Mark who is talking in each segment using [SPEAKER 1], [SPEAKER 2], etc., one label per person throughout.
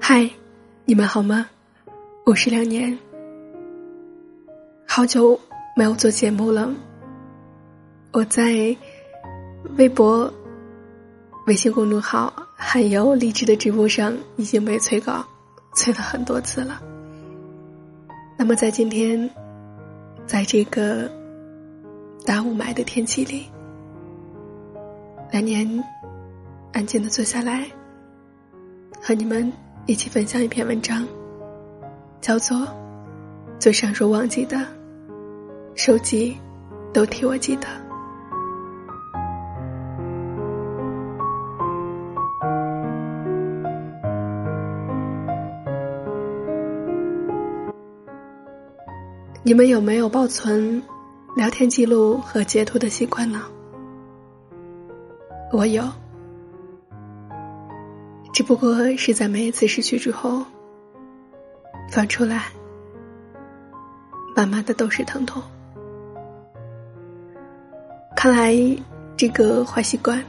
[SPEAKER 1] 嗨，你们好吗？我是两年，好久没有做节目了。我在微博、微信公众号还有励志的直播上已经被催稿，催了很多次了。那么在今天，在这个大雾霾的天气里，两年安静的坐下来，和你们一起分享一篇文章。叫做最闪烁忘记的手机，都替我记得。你们有没有保存聊天记录和截图的习惯呢？我有，只不过是在每一次失去之后。翻出来，慢慢的都是疼痛。看来这个坏习惯，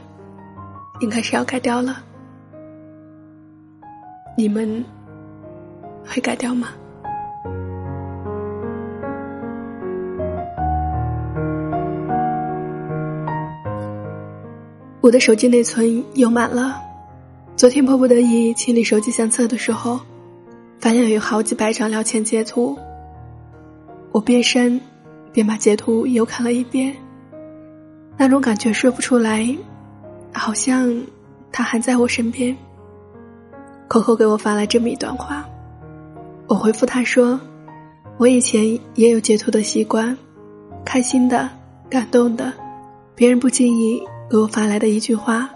[SPEAKER 1] 应该是要改掉了。你们会改掉吗？我的手机内存又满了，昨天迫不得已清理手机相册的时候。发现有好几百张聊天截图，我变身，便把截图又看了一遍，那种感觉说不出来，好像他还在我身边。扣扣给我发来这么一段话，我回复他说：“我以前也有截图的习惯，开心的、感动的，别人不经意给我发来的一句话，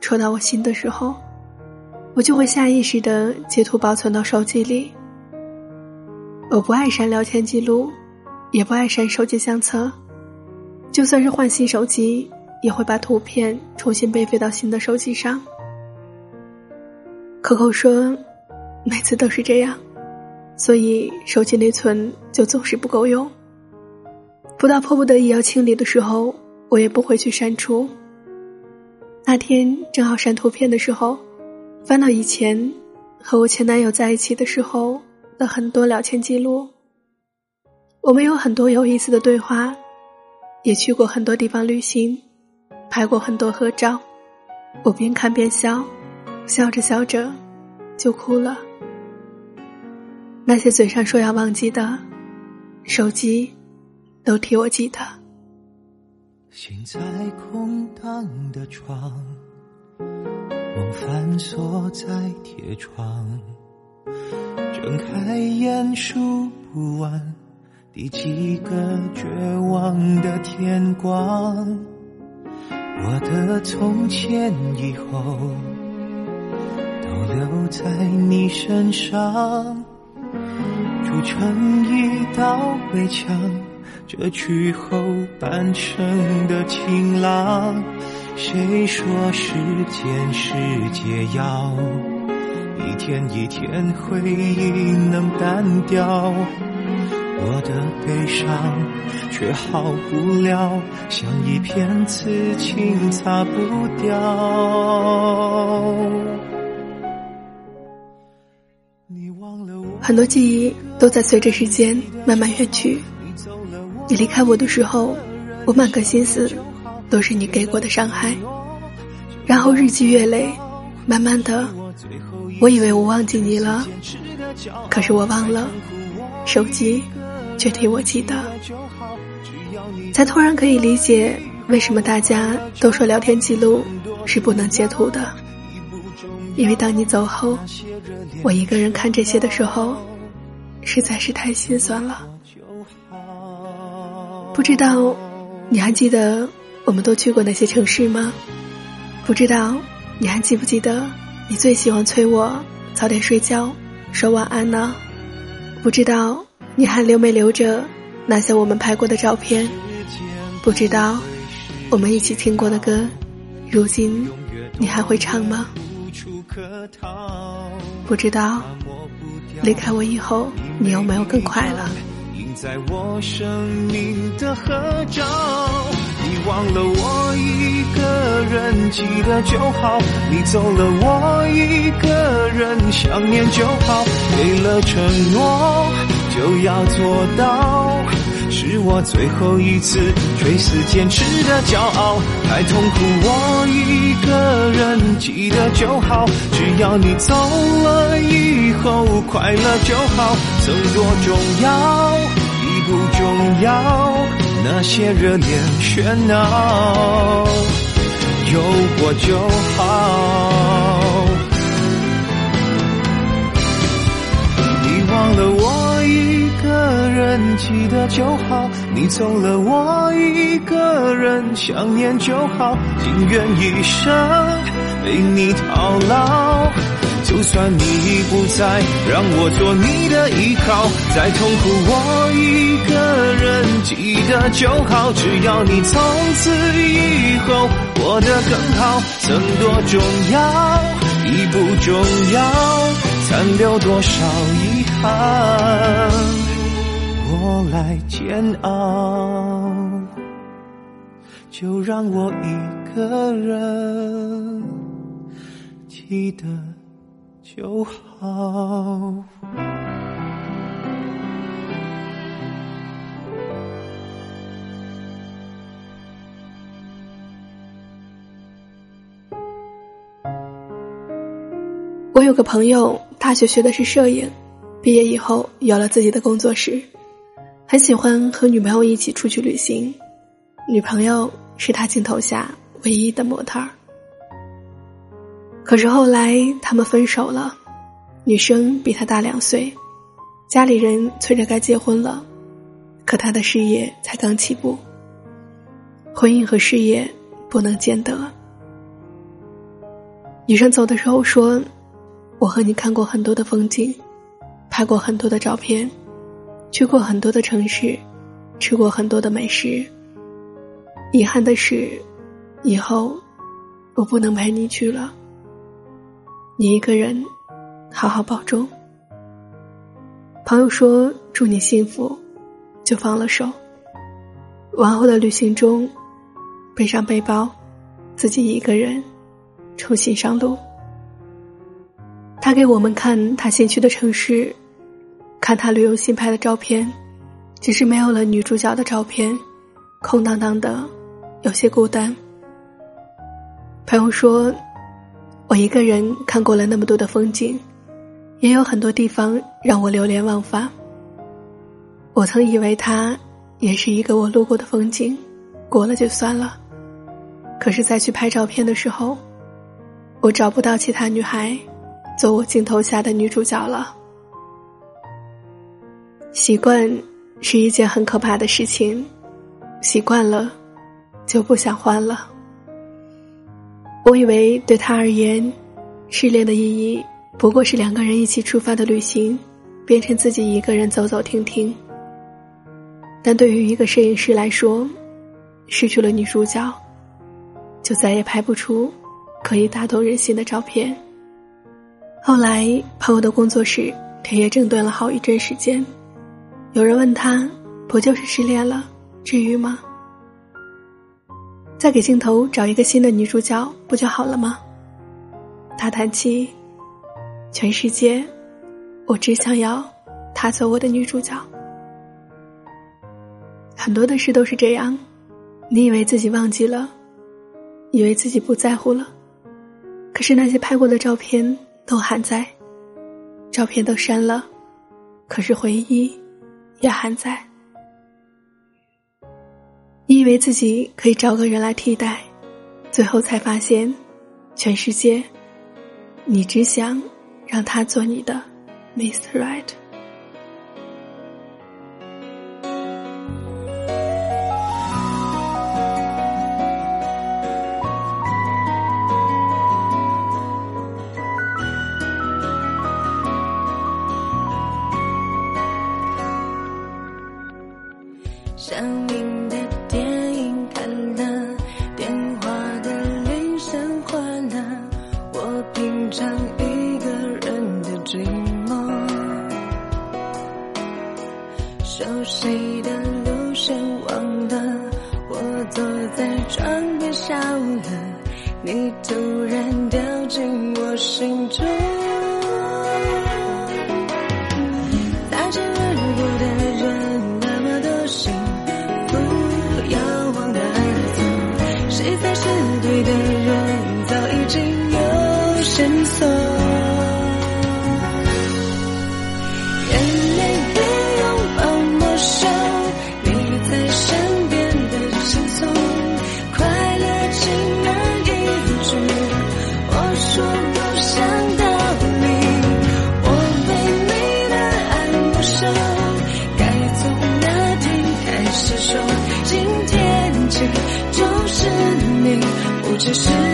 [SPEAKER 1] 戳到我心的时候。”我就会下意识的截图保存到手机里。我不爱删聊天记录，也不爱删手机相册，就算是换新手机，也会把图片重新备份到新的手机上。可可说，每次都是这样，所以手机内存就总是不够用。不到迫不得已要清理的时候，我也不会去删除。那天正好删图片的时候。翻到以前和我前男友在一起的时候的很多聊天记录，我们有很多有意思的对话，也去过很多地方旅行，拍过很多合照。我边看边笑，笑着笑着就哭了。那些嘴上说要忘记的，手机都替我记得。
[SPEAKER 2] 心在空荡的床。梦反锁在铁窗，睁开眼数不完第几个绝望的天光。我的从前以后都留在你身上，筑成一道围墙，遮去后半生的晴朗。谁说时间是解药？一天一天回忆能淡掉，我的悲伤却好不了，像一片刺青擦不掉。
[SPEAKER 1] 你忘了我，很多记忆都在随着时间慢慢远去。你离开我的时候，我满个心思。都是你给过的伤害，然后日积月累，慢慢的，我以为我忘记你了，可是我忘了，手机却替我记得，才突然可以理解为什么大家都说聊天记录是不能截图的，因为当你走后，我一个人看这些的时候，实在是太心酸了。不知道你还记得？我们都去过那些城市吗？不知道你还记不记得你最喜欢催我早点睡觉，说晚安呢？不知道你还留没留着那些我们拍过的照片？不知道我们一起听过的歌，如今你还会唱吗？不知道离开我以后，你有没有更快乐？
[SPEAKER 2] 在我生命的合照，你忘了我一个人记得就好。你走了，我一个人想念就好。给了承诺，就要做到。是我最后一次垂死坚持的骄傲，太痛苦我一个人记得就好，只要你走了以后快乐就好，曾多重要不要，那些热恋喧闹有过就好，你忘了我一个人记得就好，你走了我一个人想念就好，情愿一生被你套牢。就算你已不在，让我做你的依靠，再痛苦我一个人记得就好，只要你从此以后过得更好，曾多重要已不重要，残留多少遗憾。我来煎熬，就让我一个人记得就好。
[SPEAKER 1] 我有个朋友，大学学的是摄影，毕业以后有了自己的工作室。很喜欢和女朋友一起出去旅行，女朋友是他镜头下唯一的模特儿。可是后来他们分手了，女生比他大两岁，家里人催着该结婚了，可他的事业才刚起步，婚姻和事业不能兼得。女生走的时候说：“我和你看过很多的风景，拍过很多的照片。”去过很多的城市，吃过很多的美食。遗憾的是，以后我不能陪你去了。你一个人，好好保重。朋友说祝你幸福，就放了手。往后的旅行中，背上背包，自己一个人重新上路。他给我们看他新去的城市。看他旅游新拍的照片，只是没有了女主角的照片，空荡荡的，有些孤单。朋友说：“我一个人看过了那么多的风景，也有很多地方让我流连忘返。我曾以为他也是一个我路过的风景，过了就算了。可是再去拍照片的时候，我找不到其他女孩做我镜头下的女主角了。”习惯是一件很可怕的事情，习惯了就不想换了。我以为对他而言，失恋的意义不过是两个人一起出发的旅行，变成自己一个人走走停停。但对于一个摄影师来说，失去了女主角，就再也拍不出可以打动人心的照片。后来，朋友的工作室，他也整顿了好一阵时间。有人问他：“不就是失恋了，至于吗？再给镜头找一个新的女主角不就好了吗？”他叹气：“全世界，我只想要她做我的女主角。”很多的事都是这样，你以为自己忘记了，以为自己不在乎了，可是那些拍过的照片都还在，照片都删了，可是回忆。也还在。以为自己可以找个人来替代，最后才发现，全世界，你只想让他做你的，Mr. Right。
[SPEAKER 3] 只是。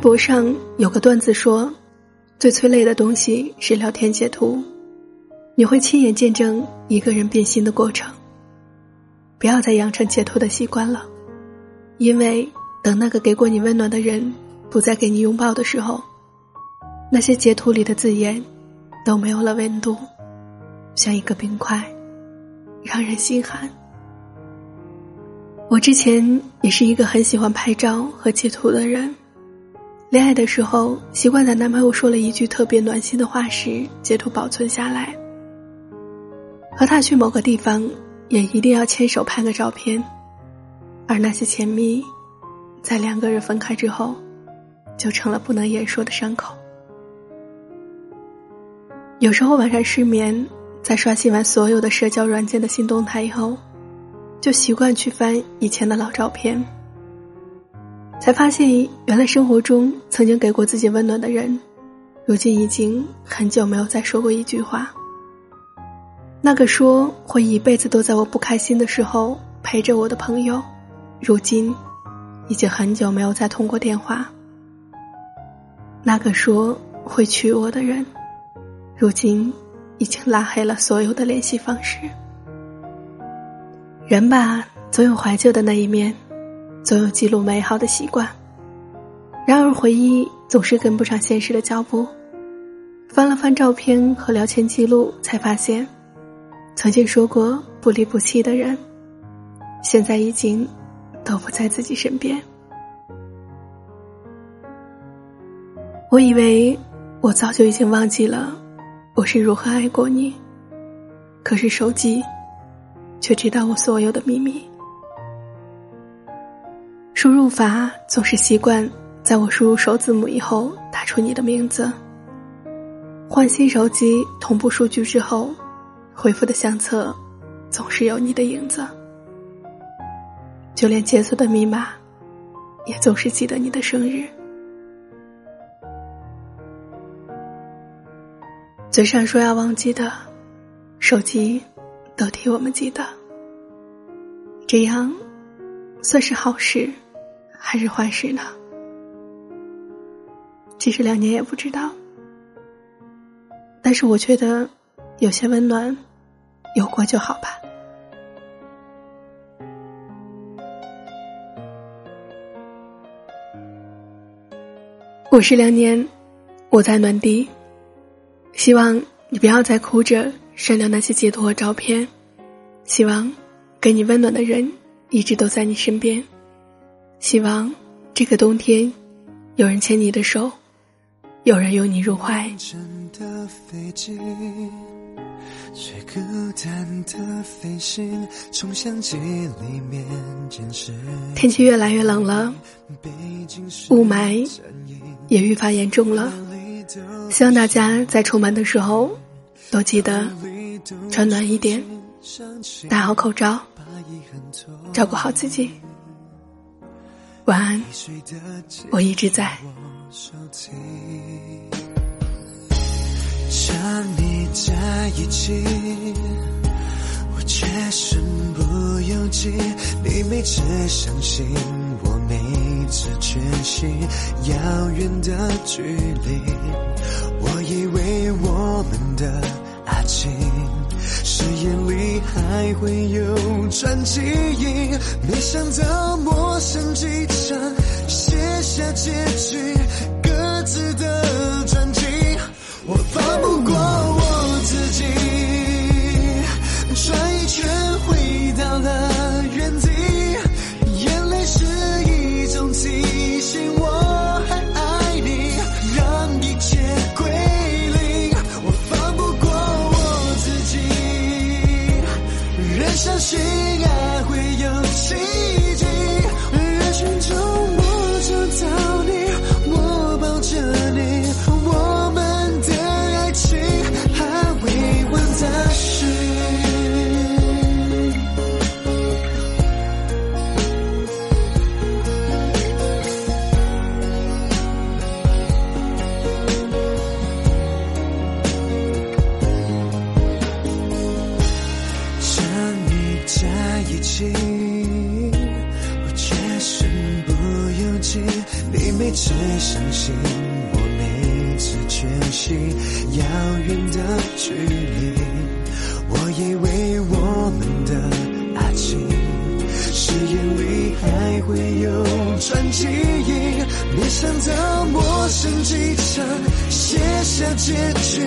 [SPEAKER 1] 博上有个段子说，最催泪的东西是聊天截图，你会亲眼见证一个人变心的过程。不要再养成截图的习惯了，因为等那个给过你温暖的人不再给你拥抱的时候，那些截图里的字眼都没有了温度，像一个冰块，让人心寒。我之前也是一个很喜欢拍照和截图的人。恋爱的时候，习惯在男朋友说了一句特别暖心的话时截图保存下来。和他去某个地方，也一定要牵手拍个照片。而那些甜蜜，在两个人分开之后，就成了不能言说的伤口。有时候晚上失眠，在刷新完所有的社交软件的新动态以后，就习惯去翻以前的老照片。才发现，原来生活中曾经给过自己温暖的人，如今已经很久没有再说过一句话。那个说会一辈子都在我不开心的时候陪着我的朋友，如今已经很久没有再通过电话。那个说会娶我的人，如今已经拉黑了所有的联系方式。人吧，总有怀旧的那一面。总有记录美好的习惯，然而回忆总是跟不上现实的脚步。翻了翻照片和聊天记录，才发现，曾经说过不离不弃的人，现在已经都不在自己身边。我以为我早就已经忘记了我是如何爱过你，可是手机却知道我所有的秘密。输入法总是习惯在我输入首字母以后打出你的名字。换新手机同步数据之后，回复的相册总是有你的影子。就连解锁的密码，也总是记得你的生日。嘴上说要忘记的，手机都替我们记得。这样，算是好事。还是坏事呢？其实两年也不知道，但是我觉得有些温暖，有过就好吧。我是两年，我在暖地，希望你不要再哭着删掉那些截图和照片，希望给你温暖的人一直都在你身边。希望这个冬天，有人牵你的手，有人拥你入怀。天气越来越冷了，雾霾也愈发严重了。希望大家在出门的时候，都记得穿暖一点，戴好口罩，照顾好自己。晚安，我一直在。想你在一起，我却身不由己。你每次相信，我
[SPEAKER 2] 每次前行，遥远的距离。我以为我们的爱情誓言里还会有转机，没想到陌生机场写下结局，相信我，每次缺席，遥远的距离。我以为我们的爱情，誓言里还会有转机，没想到陌生机场写下结局，